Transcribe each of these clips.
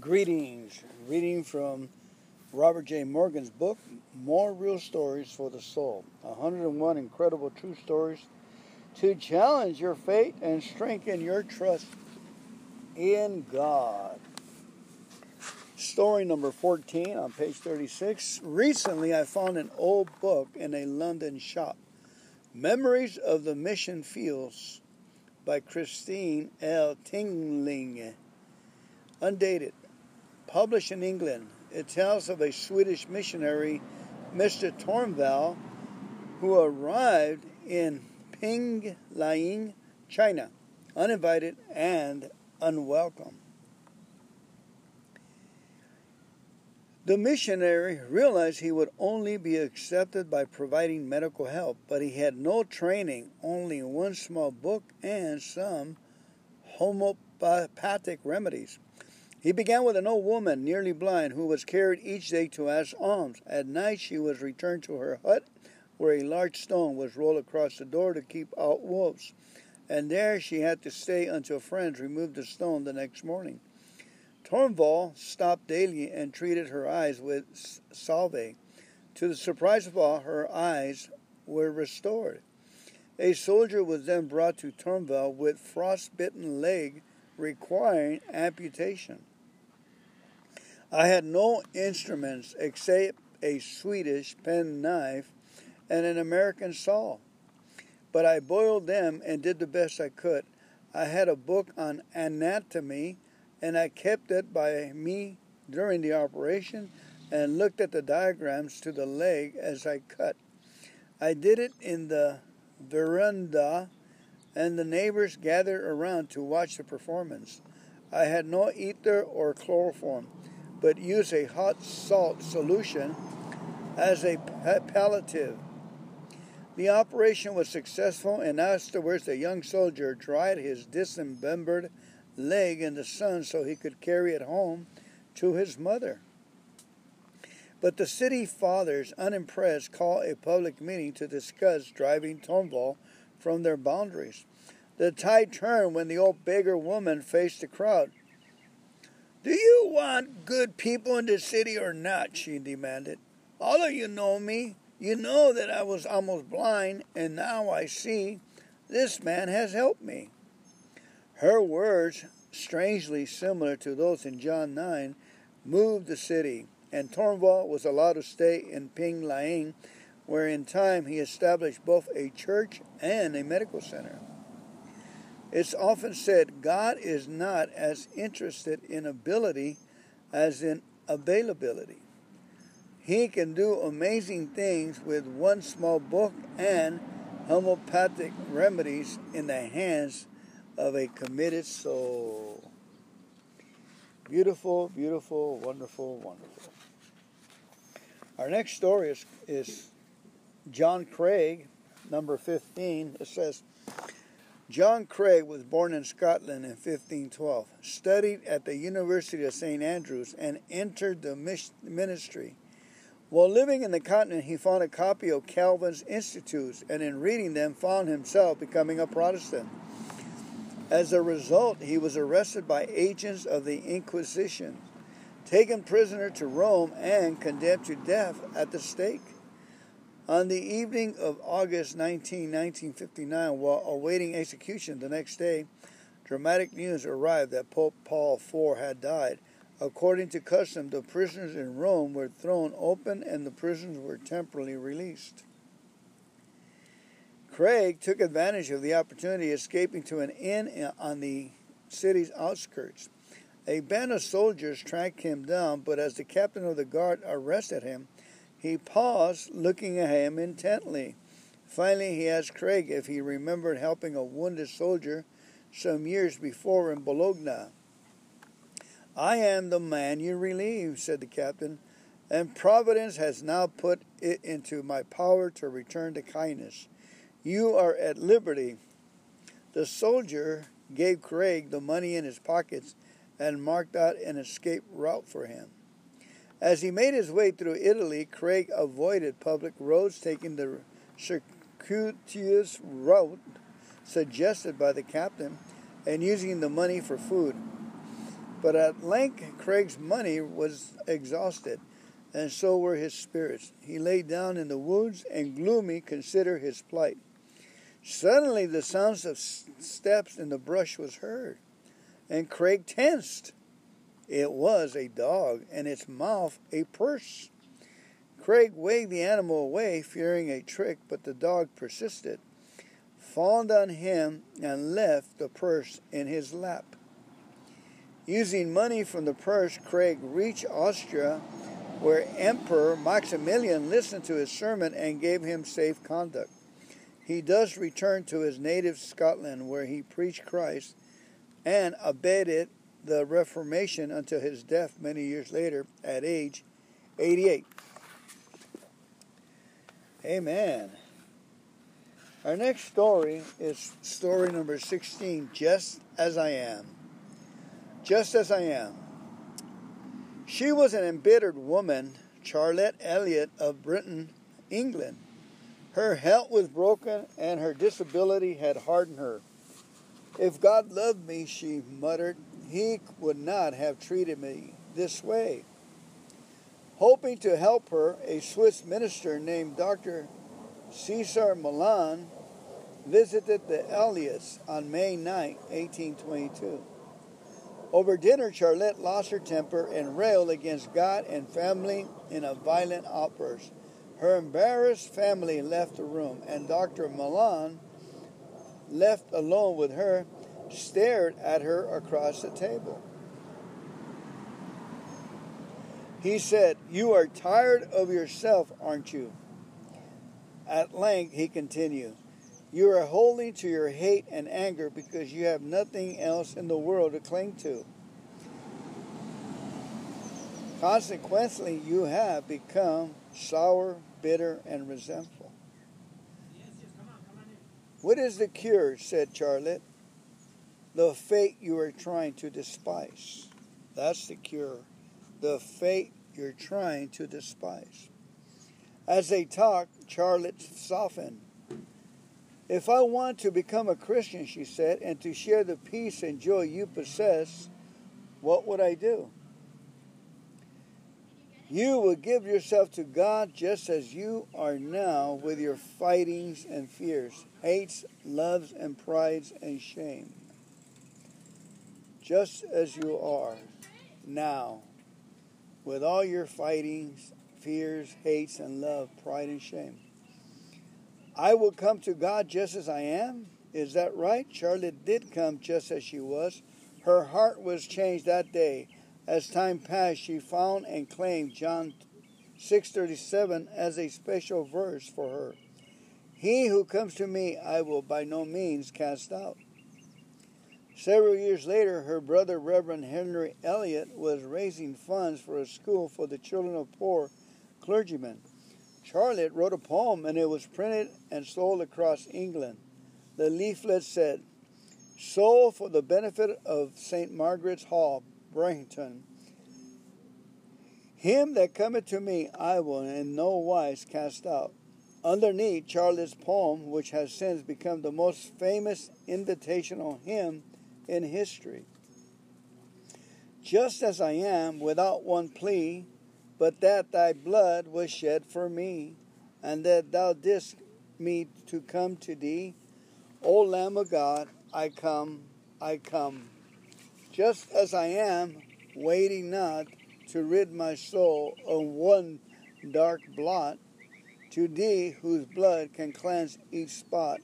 Greetings. Reading from Robert J. Morgan's book, More Real Stories for the Soul 101 Incredible True Stories to challenge your faith and strengthen your trust in God. Story number 14 on page 36. Recently, I found an old book in a London shop Memories of the Mission Fields by Christine L. Tingling. Undated. Published in England. It tells of a Swedish missionary, Mr. Tornvall, who arrived in Penglai, China, uninvited and unwelcome. The missionary realized he would only be accepted by providing medical help, but he had no training, only one small book and some homeopathic remedies. He began with an old woman, nearly blind, who was carried each day to ask alms. At night she was returned to her hut, where a large stone was rolled across the door to keep out wolves, and there she had to stay until friends removed the stone the next morning. Tornvall stopped daily and treated her eyes with salve. To the surprise of all, her eyes were restored. A soldier was then brought to Tornvall with frostbitten leg requiring amputation. I had no instruments except a Swedish penknife and an American saw, but I boiled them and did the best I could. I had a book on anatomy and I kept it by me during the operation and looked at the diagrams to the leg as I cut. I did it in the veranda, and the neighbors gathered around to watch the performance. I had no ether or chloroform, but use a hot salt solution as a palliative. The operation was successful, and afterwards the young soldier dried his dismembered leg in the sun so he could carry it home to his mother. But the city fathers, unimpressed, called a public meeting to discuss driving Tornvall from their boundaries. The tide turned when the old beggar woman faced the crowd. Do you want good people in the city or not? she demanded. All of you know me. You know that I was almost blind, and now I see. This man has helped me. Her words, strangely similar to those in John 9, moved the city, and Tornvall was allowed to stay in Penglai, where in time he established both a church and a medical center. It's often said God is not as interested in ability as in availability. He can do amazing things with one small book and homeopathic remedies in the hands of a committed soul. Beautiful, beautiful, wonderful, wonderful. Our next story is, is John Craig, number 15. It says, John Craig was born in Scotland in 1512, studied at the University of St. Andrews, and entered the ministry. While living in the continent, he found a copy of Calvin's Institutes, and in reading them, found himself becoming a Protestant. As a result, he was arrested by agents of the Inquisition, taken prisoner to Rome, and condemned to death at the stake. On the evening of August 19, 1959, while awaiting execution the next day, dramatic news arrived that Pope Paul IV had died. According to custom, the prisoners in Rome were thrown open and the prisoners were temporarily released. Craig took advantage of the opportunity, escaping to an inn on the city's outskirts. A band of soldiers tracked him down, but as the captain of the guard arrested him, he paused, looking at him intently. Finally, he asked Craig if he remembered helping a wounded soldier some years before in Bologna. I am the man you relieved, said the captain, and Providence has now put it into my power to return the kindness. You are at liberty. The soldier gave Craig the money in his pockets and marked out an escape route for him. As he made his way through Italy, Craig avoided public roads, taking the circuitous route suggested by the captain and using the money for food. But at length Craig's money was exhausted, and so were his spirits. He lay down in the woods and gloomy considered his plight. Suddenly the sounds of steps in the brush was heard, and Craig tensed. It was a dog, and its mouth a purse. Craig waved the animal away, fearing a trick, but the dog persisted, fawned on him, and left the purse in his lap. Using money from the purse, Craig reached Austria, where Emperor Maximilian listened to his sermon and gave him safe conduct. He thus returned to his native Scotland, where he preached Christ and abetted the Reformation until his death many years later at age 88. Amen. Our next story is story number 16 Just as I Am just as I am. She was an embittered woman, Charlotte Elliott of Brighton, England. Her health was broken and her disability had hardened her. If God loved me, she muttered, he would not have treated me this way. Hoping to help her, a Swiss minister named Dr. Cesar Malan visited the Elliotts on May 9, 1822. Over dinner, Charlotte lost her temper and railed against God and family in a violent outburst. Her embarrassed family left the room, and Dr. Malan, left alone with her, stared at her across the table. He said, You are tired of yourself, aren't you? At length, he continued, you are holding to your hate and anger because you have nothing else in the world to cling to. Consequently, you have become sour, bitter, and resentful. What is the cure? said Charlotte. The fate you are trying to despise. That's the cure. The fate you're trying to despise. As they talked, Charlotte softened. If I want to become a Christian, she said, and to share the peace and joy you possess, what would I do? You would give yourself to God just as you are now with your fightings and fears, hates, loves, and prides and shame. Just as you are now with all your fightings, fears, hates, and love, pride, and shame. I will come to God just as I am. Is that right? Charlotte did come just as she was. Her heart was changed that day. As time passed, she found and claimed John 6:37 as a special verse for her. He who comes to me, I will by no means cast out. Several years later, her brother, Reverend Henry Elliott, was raising funds for a school for the children of poor clergymen. Charlotte wrote a poem and it was printed and sold across England. The leaflet said, Sold for the benefit of St. Margaret's Hall, Brighton. Him that cometh to me I will in no wise cast out. Underneath Charlotte's poem, which has since become the most famous invitational hymn in history. Just as I am, without one plea, but that thy blood was shed for me, and that thou didst me to come to thee. O Lamb of God, I come, I come, just as I am, waiting not to rid my soul of one dark blot, to thee whose blood can cleanse each spot.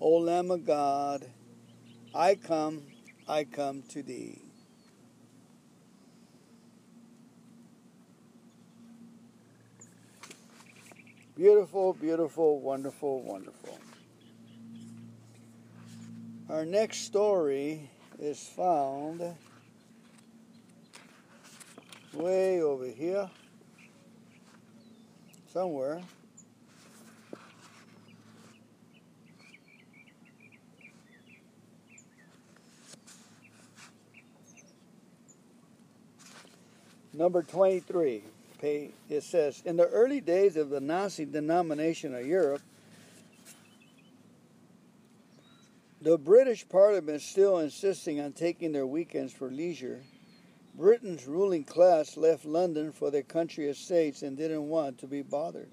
O Lamb of God, I come, I come to thee. Beautiful, beautiful, wonderful, wonderful. Our next story is found way over here, somewhere. Number 23 it says, in the early days of the Nazi denomination of Europe, the British Parliament still insisting on taking their weekends for leisure, Britain's ruling class left London for their country estates and didn't want to be bothered.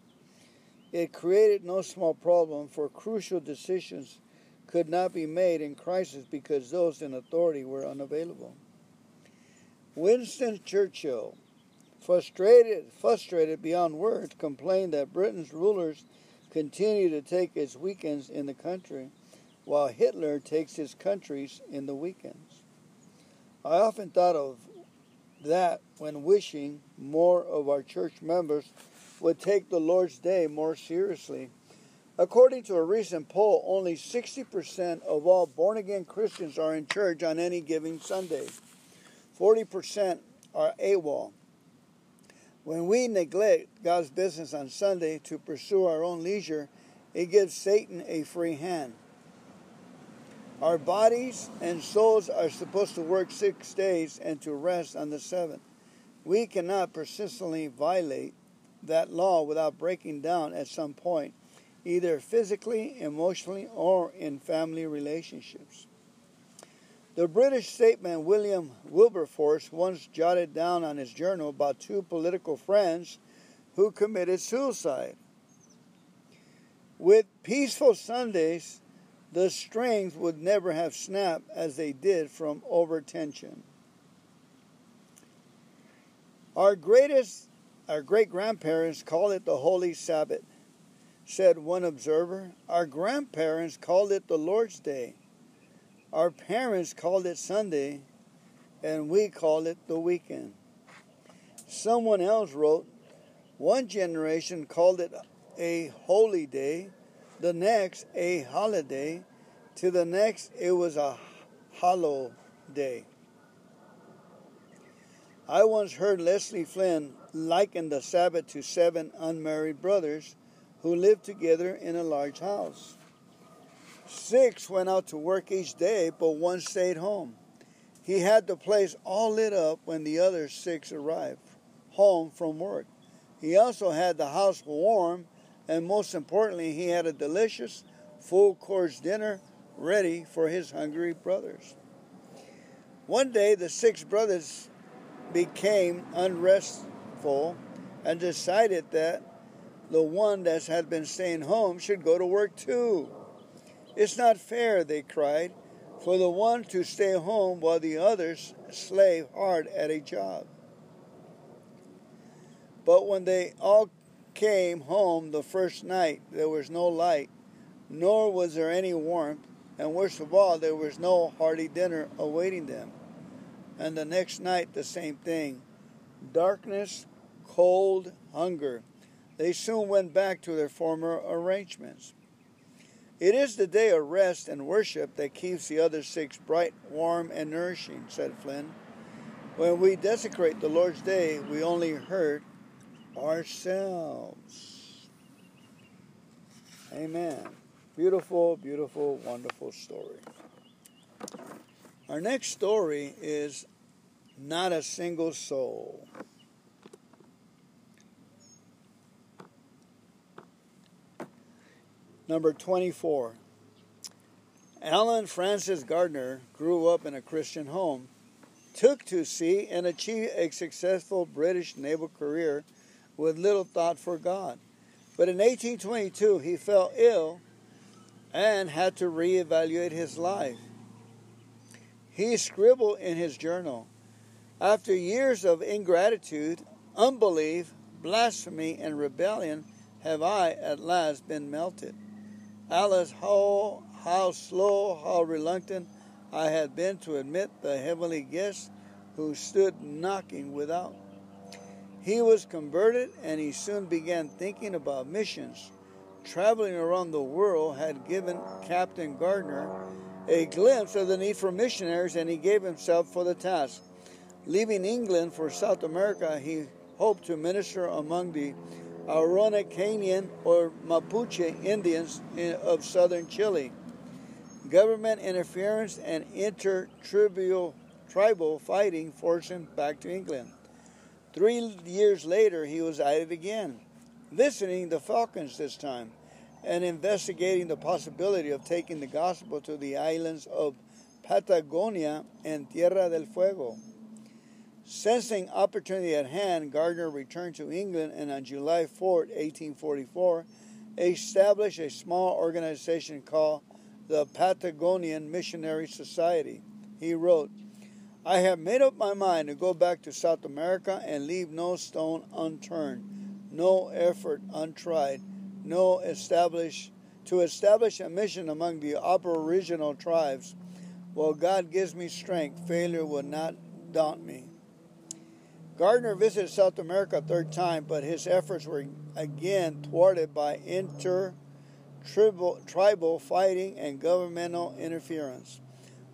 It created no small problem, for crucial decisions could not be made in crisis because those in authority were unavailable. Winston Churchill, frustrated, frustrated beyond words, complained that Britain's rulers continue to take its weekends in the country, while Hitler takes his countries in the weekends. I often thought of that when wishing more of our church members would take the Lord's Day more seriously. According to a recent poll, only 60% of all born again Christians are in church on any given Sunday. 40% are AWOL. When we neglect God's business on Sunday to pursue our own leisure, it gives Satan a free hand. Our bodies and souls are supposed to work six days and to rest on the seventh. We cannot persistently violate that law without breaking down at some point, either physically, emotionally, or in family relationships. The British statesman William Wilberforce once jotted down on his journal about two political friends who committed suicide. With peaceful Sundays, the strings would never have snapped as they did from overtension. Our greatest our great grandparents called it the Holy Sabbath, said one observer. Our grandparents called it the Lord's Day. Our parents called it Sunday, and we called it the weekend. Someone else wrote, one generation called it a holy day, the next a holiday, to the next it was a hollow day. I once heard Leslie Flynn liken the Sabbath to seven unmarried brothers who lived together in a large house. Six went out to work each day, but one stayed home. He had the place all lit up when the other six arrived home from work. He also had the house warm, and most importantly, he had a delicious, full course dinner ready for his hungry brothers. One day, the six brothers became unrestful and decided that the one that had been staying home should go to work too. It's not fair, they cried, for the one to stay home while the others slave hard at a job. But when they all came home the first night, there was no light, nor was there any warmth, and worst of all, there was no hearty dinner awaiting them. And the next night, the same thing darkness, cold, hunger. They soon went back to their former arrangements. It is the day of rest and worship that keeps the other six bright, warm, and nourishing, said Flynn. When we desecrate the Lord's day, we only hurt ourselves. Amen. Beautiful, beautiful, wonderful story. Our next story is Not a Single Soul. Number 24. Allen Francis Gardiner grew up in a Christian home, took to sea, and achieved a successful British naval career with little thought for God. But in 1822, he fell ill and had to reevaluate his life. He scribbled in his journal After years of ingratitude, unbelief, blasphemy, and rebellion, have I at last been melted. Alas, how, how slow, how reluctant I had been to admit the heavenly guest who stood knocking without. He was converted and he soon began thinking about missions. Traveling around the world had given Captain Gardiner a glimpse of the need for missionaries and he gave himself for the task. Leaving England for South America, he hoped to minister among the Araucanian or Mapuche Indians of southern Chile. Government interference and intertribal tribal fighting forced him back to England. Three years later, he was at it again, visiting the Falklands this time and investigating the possibility of taking the gospel to the islands of Patagonia and Tierra del Fuego. Sensing opportunity at hand, Gardiner returned to England and on July 4, 1844, established a small organization called the Patagonian Missionary Society. He wrote, I have made up my mind to go back to South America and leave no stone unturned, no effort untried, no establish to establish a mission among the aboriginal tribes. While God gives me strength, failure will not daunt me. Gardiner visited South America a third time, but his efforts were again thwarted by inter tribal fighting and governmental interference.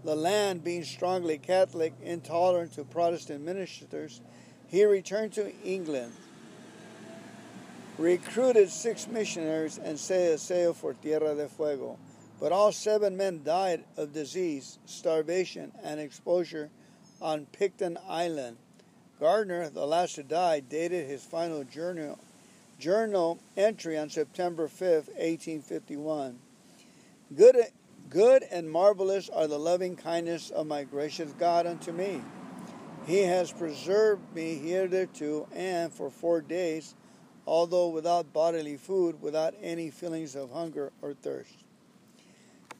The land being strongly Catholic, intolerant to Protestant ministers, he returned to England, recruited six missionaries, and set sail for Tierra del Fuego. But all seven men died of disease, starvation, and exposure on Picton Island. Gardiner, the last to die, dated his final journal, journal entry on September 5, 1851. Good Good and marvelous are the loving kindness of my gracious God unto me. He has preserved me hitherto, and for four days, although without bodily food, without any feelings of hunger or thirst.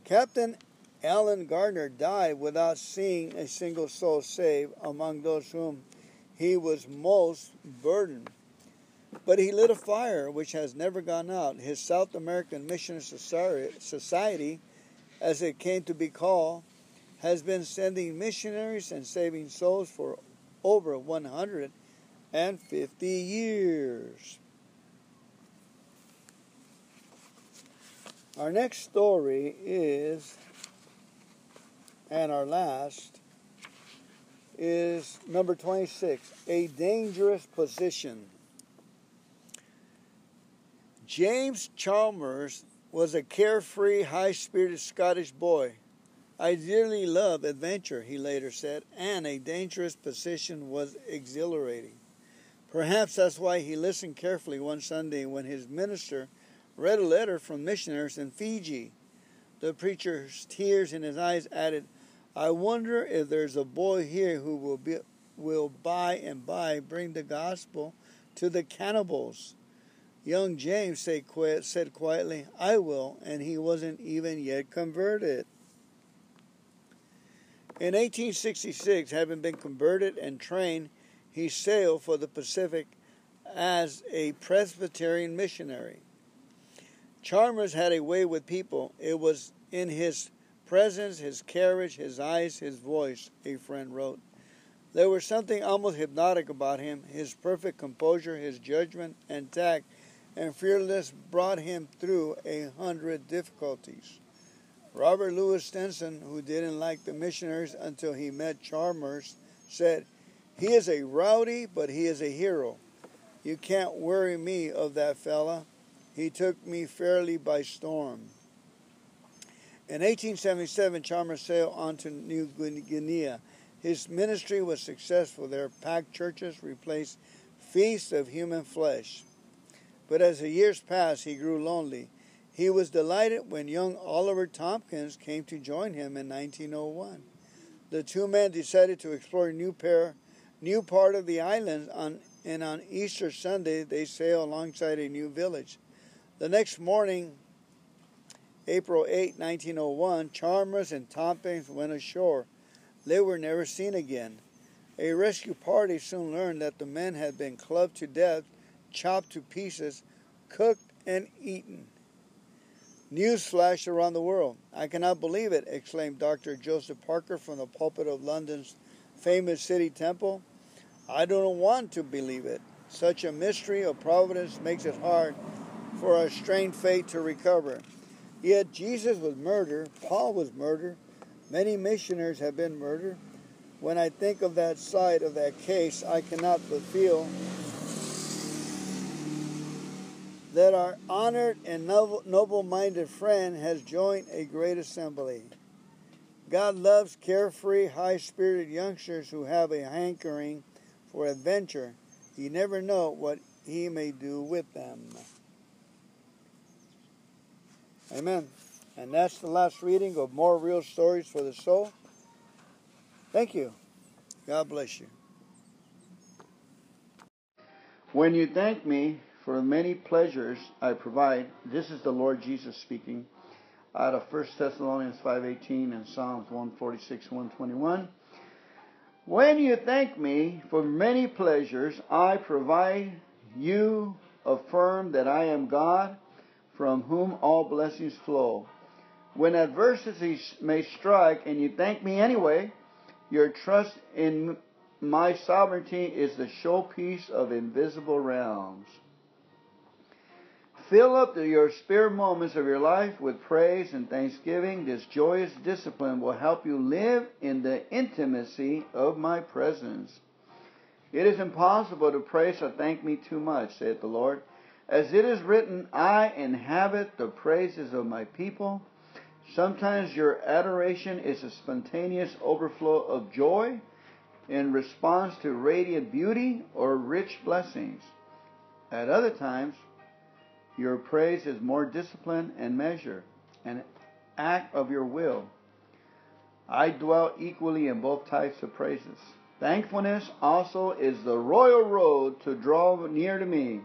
Captain Allen Gardiner died without seeing a single soul saved among those whom he was most burdened. But he lit a fire which has never gone out. His South American Missionary Society as it came to be called, has been sending missionaries and saving souls for over 150 years. Our next story is, and our last, is number 26 A Dangerous Position. James Chalmers was a carefree, high spirited Scottish boy. I dearly love adventure, he later said, and a dangerous position was exhilarating. Perhaps that's why he listened carefully one Sunday when his minister read a letter from missionaries in Fiji. The preacher's tears in his eyes added, I wonder if there's a boy here who will be will by and by bring the gospel to the cannibals. Young James said quiet, said quietly, I will, and he wasn't even yet converted. In 1866, having been converted and trained, he sailed for the Pacific as a Presbyterian missionary. Chalmers had a way with people. It was in his presence, his carriage, his eyes, his voice, a friend wrote. There was something almost hypnotic about him. His perfect composure, his judgment, and tact and fearless brought him through a hundred difficulties. Robert Louis Stevenson, who didn't like the missionaries until he met Chalmers, said, He is a rowdy, but he is a hero. You can't worry me of that fella. He took me fairly by storm. In 1877, Chalmers sailed on to New Guinea. His ministry was successful there. Packed churches replaced feasts of human flesh. But as the years passed, he grew lonely. He was delighted when young Oliver Tomkins came to join him in 1901. The two men decided to explore a new pair, new part of the island, on, and on Easter Sunday they sailed alongside a new village. The next morning, April 8, 1901, Chalmers and Tomkins went ashore. They were never seen again. A rescue party soon learned that the men had been clubbed to death chopped to pieces, cooked, and eaten. News flashed around the world. I cannot believe it, exclaimed Dr. Joseph Parker from the pulpit of London's famous city temple. I don't want to believe it. Such a mystery of providence makes it hard for our strained faith to recover. Yet Jesus was murdered, Paul was murdered, many missionaries have been murdered. When I think of that side of that case, I cannot but feel that our honored and noble minded friend has joined a great assembly. God loves carefree, high spirited youngsters who have a hankering for adventure. You never know what He may do with them. Amen. And that's the last reading of More Real Stories for the Soul. Thank you. God bless you. When you thank me for many pleasures I provide, this is the Lord Jesus speaking out of 1 Thessalonians 5:18 and Psalms 146 121. When you thank me for many pleasures I provide, you affirm that I am God, from whom all blessings flow. When adversity may strike and you thank me anyway, your trust in my sovereignty is the showpiece of invisible realms. Fill up your spare moments of your life with praise and thanksgiving. This joyous discipline will help you live in the intimacy of my presence. It is impossible to praise or thank me too much, saith the Lord. As it is written, I inhabit the praises of my people. Sometimes your adoration is a spontaneous overflow of joy in response to radiant beauty or rich blessings. At other times, your praise is more discipline and measure, an act of your will. I dwell equally in both types of praises. Thankfulness also is the royal road to draw near to me.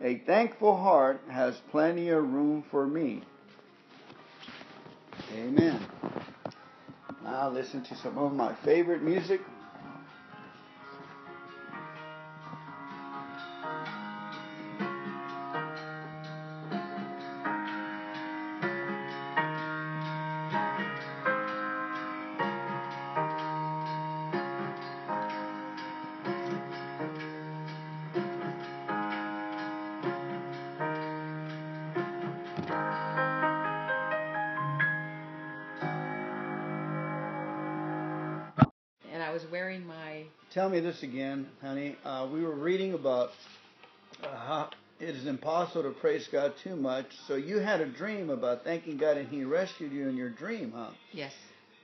A thankful heart has plenty of room for me. Amen. Now listen to some of my favorite music. Tell me this again, honey. Uh, we were reading about uh, how it is impossible to praise God too much. So you had a dream about thanking God, and He rescued you in your dream, huh? Yes.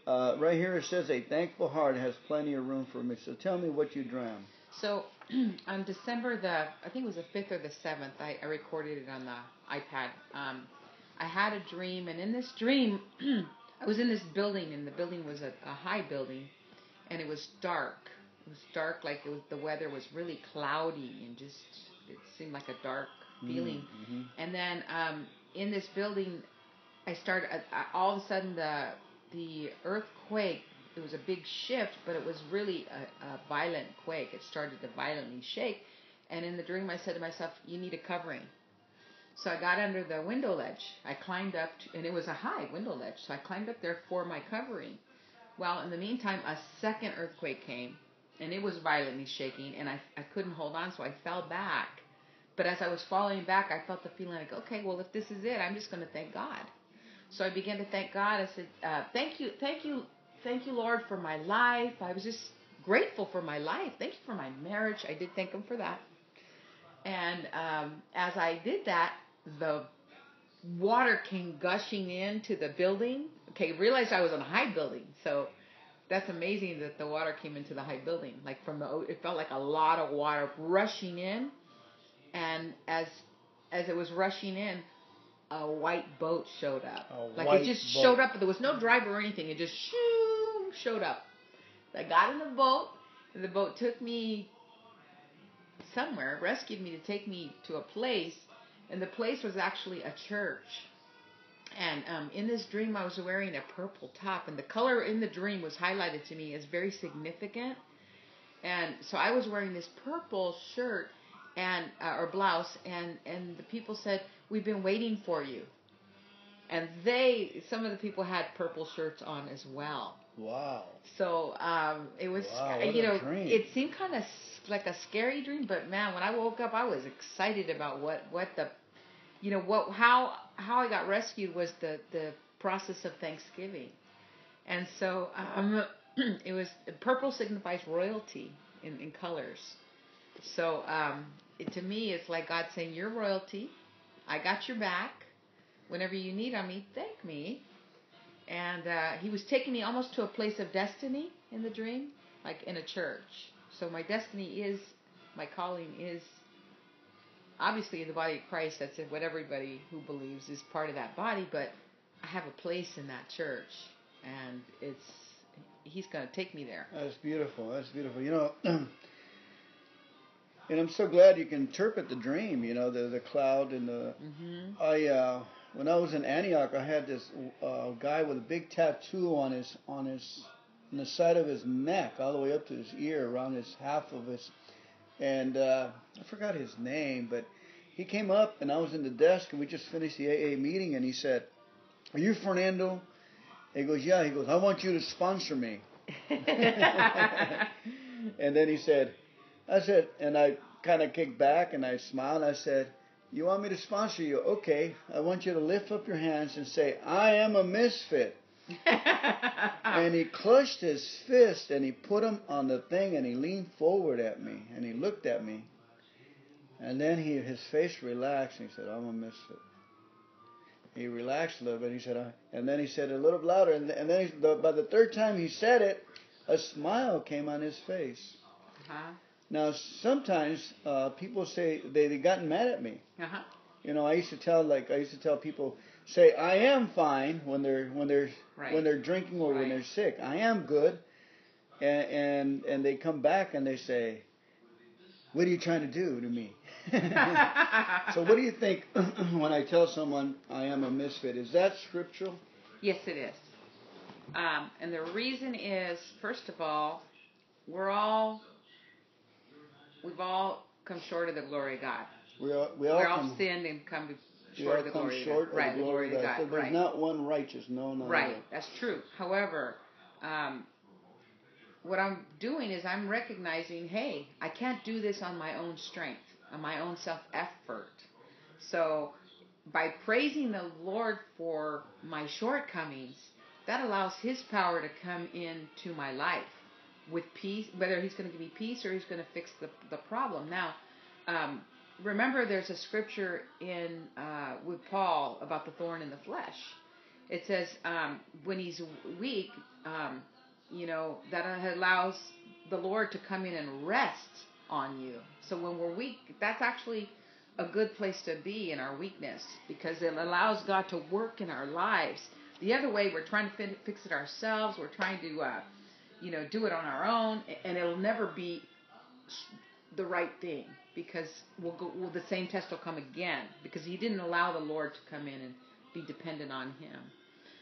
Uh, right here it says, "A thankful heart has plenty of room for me." So tell me what you dreamed. So on December the, I think it was the fifth or the seventh, I, I recorded it on the iPad. Um, I had a dream, and in this dream, I was in this building, and the building was a, a high building, and it was dark it was dark, like it was the weather was really cloudy and just it seemed like a dark mm, feeling. Mm-hmm. And then um, in this building, I started all of a sudden the the earthquake. It was a big shift, but it was really a, a violent quake. It started to violently shake, and in the dream, I said to myself, "You need a covering." So I got under the window ledge. I climbed up, to, and it was a high window ledge. So I climbed up there for my covering. Well, in the meantime, a second earthquake came, and it was violently shaking, and I, I couldn't hold on, so I fell back. But as I was falling back, I felt the feeling like, okay, well, if this is it, I'm just going to thank God. So I began to thank God. I said, uh, thank you, thank you, thank you, Lord, for my life. I was just grateful for my life. Thank you for my marriage. I did thank Him for that. And um, as I did that, the water came gushing into the building. Okay, realized I was on a high building, so that's amazing that the water came into the high building. Like from the, it felt like a lot of water rushing in, and as as it was rushing in, a white boat showed up. A like it just boat. showed up, but there was no driver or anything. It just shoo, showed up. I got in the boat, and the boat took me somewhere, rescued me to take me to a place, and the place was actually a church. And um, in this dream, I was wearing a purple top, and the color in the dream was highlighted to me as very significant. And so I was wearing this purple shirt and uh, or blouse, and and the people said, "We've been waiting for you." And they, some of the people had purple shirts on as well. Wow. So um, it was, wow, you know, it seemed kind of like a scary dream, but man, when I woke up, I was excited about what what the you know what how how I got rescued was the the process of Thanksgiving, and so um, it was purple signifies royalty in, in colors. So um, it, to me, it's like God saying, "You're royalty. I got your back. Whenever you need on me, thank me." And uh, He was taking me almost to a place of destiny in the dream, like in a church. So my destiny is, my calling is obviously in the body of Christ, that's what everybody who believes is part of that body, but I have a place in that church, and it's He's going to take me there. That's beautiful. That's beautiful. You know, And I'm so glad you can interpret the dream. You know, the the cloud and the. hmm I uh, when I was in Antioch, I had this uh, guy with a big tattoo on his on his on the side of his neck, all the way up to his ear, around his half of his, and uh, I forgot his name, but he came up and I was in the desk and we just finished the AA meeting and he said, "Are you Fernando?" He goes, "Yeah." He goes, "I want you to sponsor me." and then he said, I said, and I kind of kicked back and I smiled. I said, You want me to sponsor you? Okay. I want you to lift up your hands and say, I am a misfit. And he clutched his fist and he put them on the thing and he leaned forward at me and he looked at me. And then he, his face relaxed and he said, I'm going to miss it. He relaxed a little bit. And He said, I, and then he said it a little louder. And, and then he, the, by the third time he said it, a smile came on his face. uh-huh. Now, sometimes uh, people say they they gotten mad at me. Uh-huh. You know, I used to tell like I used to tell people say I am fine when they're when they're Right. when they're drinking or when they're sick. I am good, and and and they come back and they say, "What are you trying to do to me?" so, what do you think when I tell someone I am a misfit? Is that scriptural? Yes, it is. Um, and the reason is, first of all, we're all, we've all come short of the glory of God. We all we all We're all come, sinned and come we short of the come glory short of God. Right, the glory of God. So there's right. not one righteous. No, no. Right, that's true. However, um, what I'm doing is I'm recognizing, hey, I can't do this on my own strength, on my own self effort. So, by praising the Lord for my shortcomings, that allows His power to come into my life with peace, whether He's going to give me peace or He's going to fix the, the problem. Now, um, remember, there's a scripture in uh, with Paul about the thorn in the flesh it says um, when he's weak, um, you know, that allows the Lord to come in and rest on you. So when we're weak, that's actually a good place to be in our weakness because it allows God to work in our lives. The other way, we're trying to fi- fix it ourselves. We're trying to, uh, you know, do it on our own, and it'll never be the right thing because we'll go. Well, the same test will come again because He didn't allow the Lord to come in and be dependent on Him.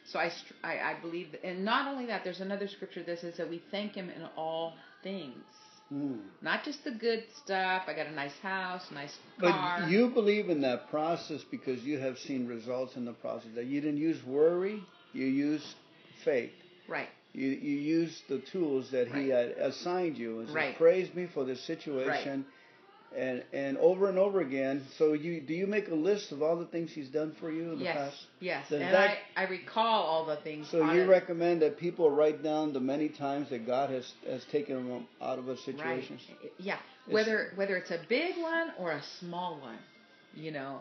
So I, I, I believe, and not only that, there's another scripture that says that we thank Him in all things, Hmm. not just the good stuff. I got a nice house, nice car. But you believe in that process because you have seen results in the process. That you didn't use worry, you used faith. right, You you used the tools that He had assigned you. And said, Right. Praise me for this situation, and and over and over again. So you do you make a list of all the things He's done for you in the yes, past? yes, Does and that- I, I recall all the things. So you it. recommend that people write down the many times that God has has taken them out of a Right. situation. Yeah. It's- Whether whether it's a big one or a small one, you know,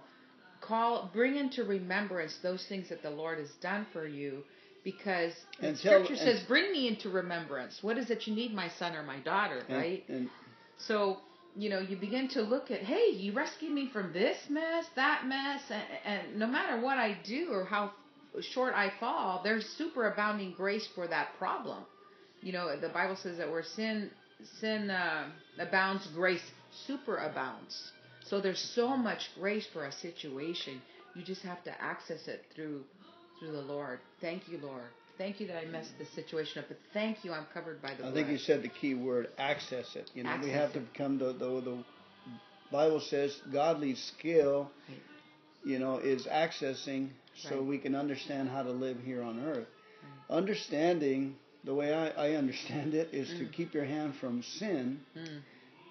call bring into remembrance those things that the Lord has done for you because the tell- scripture says bring me into remembrance. What is it you need my son or my daughter, And- right? And, So, you know, you begin to look at, hey, you rescued me from this mess, that mess, and, and no matter what I do or how short I fall, there's superabounding grace for that problem. You know, the Bible says that where sin sin uh, abounds, grace superabounds. So there's so much grace for a situation. You just have to access it through through the Lord. Thank you, Lord. Thank you that I messed this situation up, but thank you I'm covered by the I blood. think you said the key word access it. You know, we Access have to it. become the, the the Bible says godly skill, Right. you know, is accessing so Right. we can understand how to live here on earth. Understanding the way I, I understand it is to Mm. keep your hand from sin, Mm.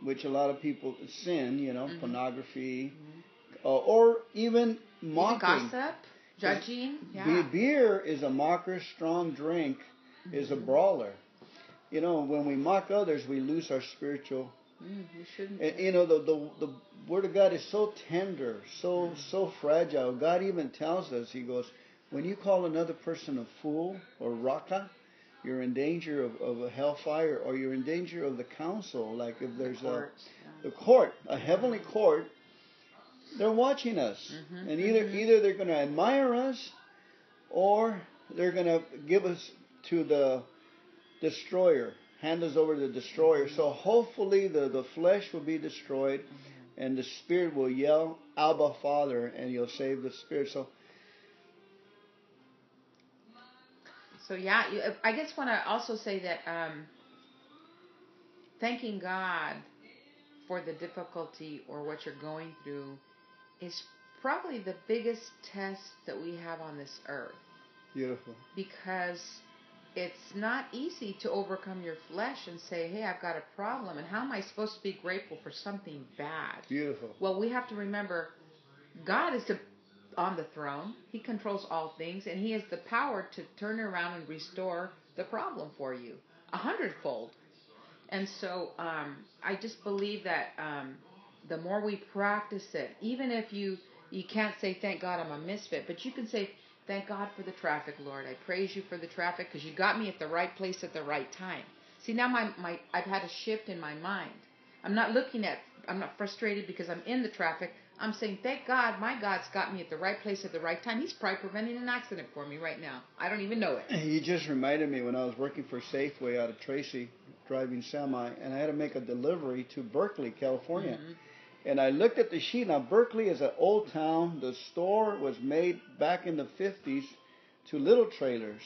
which a lot of people sin, you know, Mhm. pornography, Mhm. uh, or even Even mocking. gossip, judging. Yeah. Beer is a mocker, strong drink is a Mhm. brawler. You know, when we mock others, we lose our spiritual. Mm, we shouldn't. And, you know, the, the the word of God is so tender, so Mm. so fragile. God even tells us, He goes, when you call another person a fool or raca, you're in danger of, of a hellfire, or you're in danger of the council. Like if there's a courts, the court, a heavenly court, they're watching us, Mhm, and either mhm. either they're going to admire us, or they're going to give us to the destroyer, hand us over to the destroyer. So hopefully the, the flesh will be destroyed and the spirit will yell, Abba Father, and you'll save the spirit. So So yeah, I just want to also say that um, thanking God for the difficulty or what you're going through is probably the biggest test that we have on this earth. Beautiful. Because it's not easy to overcome your flesh and say, hey, I've got a problem, and how am I supposed to be grateful for something bad? Beautiful. Well, we have to remember God is the on the throne. He controls all things, and He has the power to turn around and restore the problem for you a hundredfold. And so um, I just believe that um, the more we practice it, even if you you can't say thank God I'm a misfit, but you can say thank God for the traffic, Lord. I praise you for the traffic because you got me at the right place at the right time. See now my my I've had a shift in my mind. I'm not looking at I'm not frustrated because I'm in the traffic. I'm saying, thank God, my God's got me at the right place at the right time. He's probably preventing an accident for me right now. I don't even know it. You just reminded me when I was working for Safeway out of Tracy, driving semi, and I had to make a delivery to Berkeley, California. Mm-hmm. And I looked at the sheet. Now, Berkeley is an old town. The store was made back in the 50s to little trailers.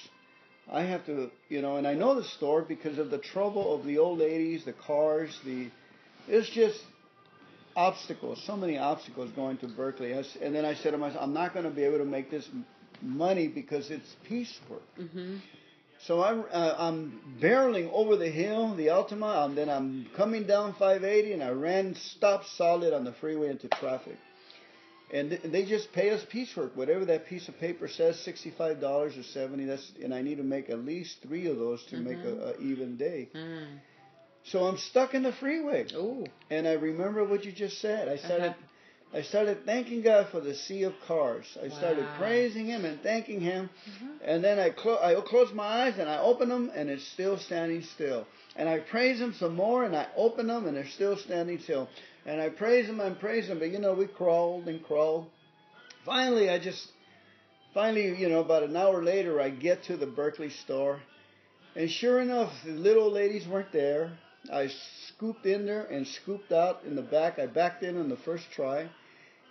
I have to, you know, and I know the store because of the trouble of the old ladies, the cars, the. It's just obstacles, so many obstacles going to Berkeley. And then I said to myself, I'm not going to be able to make this money because it's piecework. Mm-hmm. So I, uh, I'm barreling over the hill, the Altamont, and then I'm coming down 580, and I ran stop solid on the freeway into traffic. And th- they just pay us piecework, whatever that piece of paper says, sixty-five dollars or seventy. That's and I need to make at least three of those to mm-hmm. make a, a even day. Mm. So I'm stuck in the freeway. Ooh. And I remember what you just said. I started uh-huh. I started thanking God for the sea of cars. I wow. started praising him and thanking him. Mm-hmm. And then I clo- I closed my eyes and I opened them and it's still standing still. And I praise him some more and I open them and they're still standing still. And I praise him and praise him, but you know, we crawled and crawled. Finally I just finally, you know, about an hour later I get to the Berkeley store. And sure enough, the little ladies weren't there. I scooped in there and scooped out in the back. I backed in on the first try.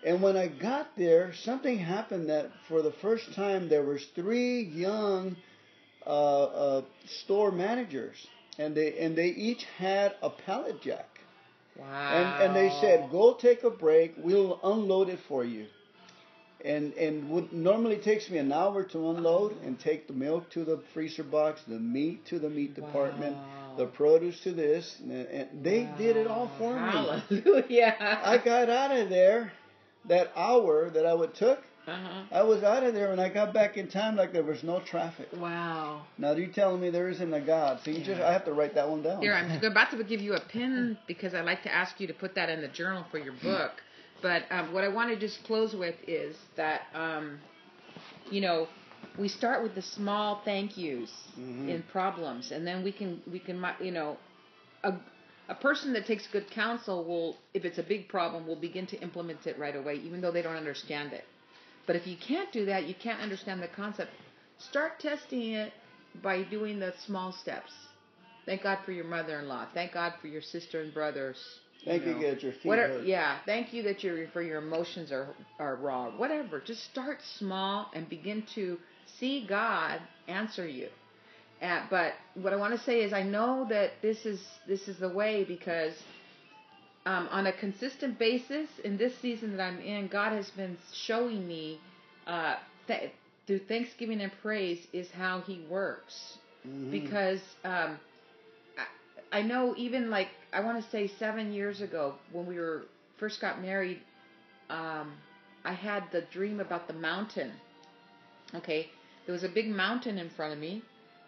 And when I got there, something happened that for the first time there was three young uh, uh, store managers, and they and they each had a pallet jack. Wow. And and they said, "Go take a break. We'll unload it for you." and and what normally takes me an hour to unload and take the milk to the freezer box, the meat to the meat wow. department, the produce to this, and, and they wow. did it all for me. Hallelujah! I got out of there that hour that I would took. Uh-huh. I was out of there and I got back in time like there was no traffic. Wow. Now you're telling me there isn't a God. So you yeah. just I have to write that one down. Here, I'm about to give you a pin because I like to ask you to put that in the journal for your book. But um, what I want to just close with is that, um, you know, we start with the small thank yous mm-hmm. in problems, and then we can we can you know, a a person that takes good counsel will, if it's a big problem, will begin to implement it right away, even though they don't understand it. But if you can't do that, you can't understand the concept. Start testing it by doing the small steps. Thank God for your mother-in-law. Thank God for your sister and brothers Thank you, know, you get your feet whatever, hurt. Yeah, thank you that your for your emotions are are raw. Whatever, just start small and begin to see God answer you. Uh, but what I want to say is, I know that this is this is the way because um, on a consistent basis in this season that I'm in, God has been showing me uh, th- through Thanksgiving and praise is how He works. Mm-hmm. Because um, I know even like I want to say seven years ago when we were first got married, um, I had the dream about the mountain. Okay, there was a big mountain in front of me.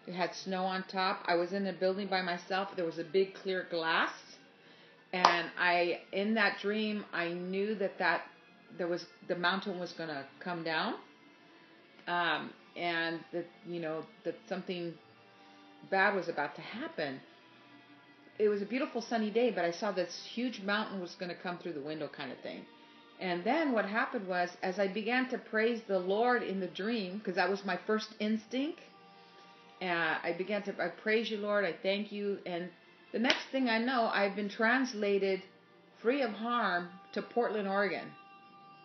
It had snow on top. I was in a building by myself. There was a big clear glass, and I in that dream I knew that that there was the mountain was to come down, um, and that you know that something bad was about to happen it was a beautiful sunny day, but I saw this huge mountain was going to come through the window kind of thing. And then what happened was, as I began to praise the Lord in the dream, because that was my first instinct, And I began to I praise you, Lord. I thank you. And the next thing I know, I've been translated free of harm to Portland, Oregon,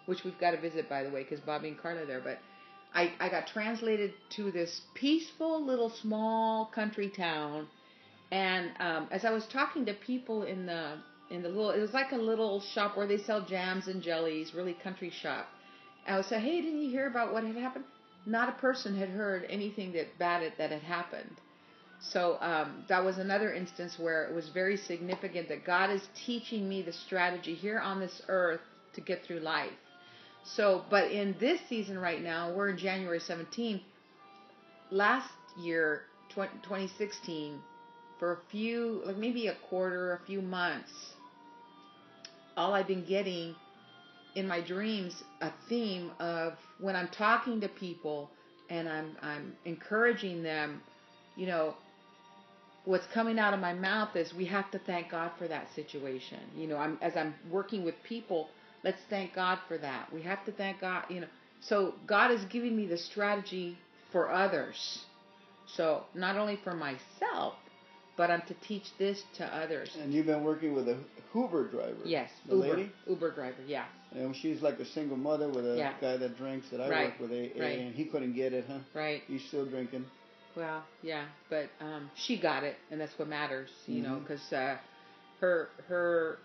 which we've got to visit, by the way, because Bobby and Carla are there. But I, I got translated to this peaceful little small country town. And um, as I was talking to people in the in the little, it was like a little shop where they sell jams and jellies, really country shop. I would say, hey, didn't you hear about what had happened? Not a person had heard anything that bad it, that had happened. So um, that was another instance where it was very significant that God is teaching me the strategy here on this earth to get through life. So, but in this season right now, we're in January 17. Last year, 2016, for a few, like maybe a quarter, a few months, all I've been getting in my dreams a theme of when I'm talking to people and I'm I'm encouraging them, you know, what's coming out of my mouth is we have to thank God for that situation. You know, I'm as I'm working with people, let's thank God for that. We have to thank God, you know. So God is giving me the strategy for others. So not only for myself, but I'm to teach this to others. And you've been working with a Uber driver. Yes, the Uber, lady. Uber driver. Yeah. And she's like a single mother with a Yeah. guy that drinks that I Right, work with, AA, right. and he couldn't get it, huh? Right. He's still drinking. Well, yeah, but um, she got it, and that's what matters, you know, Mhm. because uh, her her,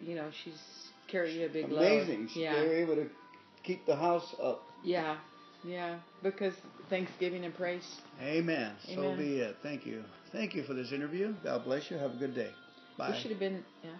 you know, she's carrying a big Amazing. load. She- Yeah. They were able to keep the house up. Yeah, yeah, because Thanksgiving and praise. Amen. So be it. Thank you. Thank you for this interview. God bless you. Have a good day. Bye. We should have been, yeah.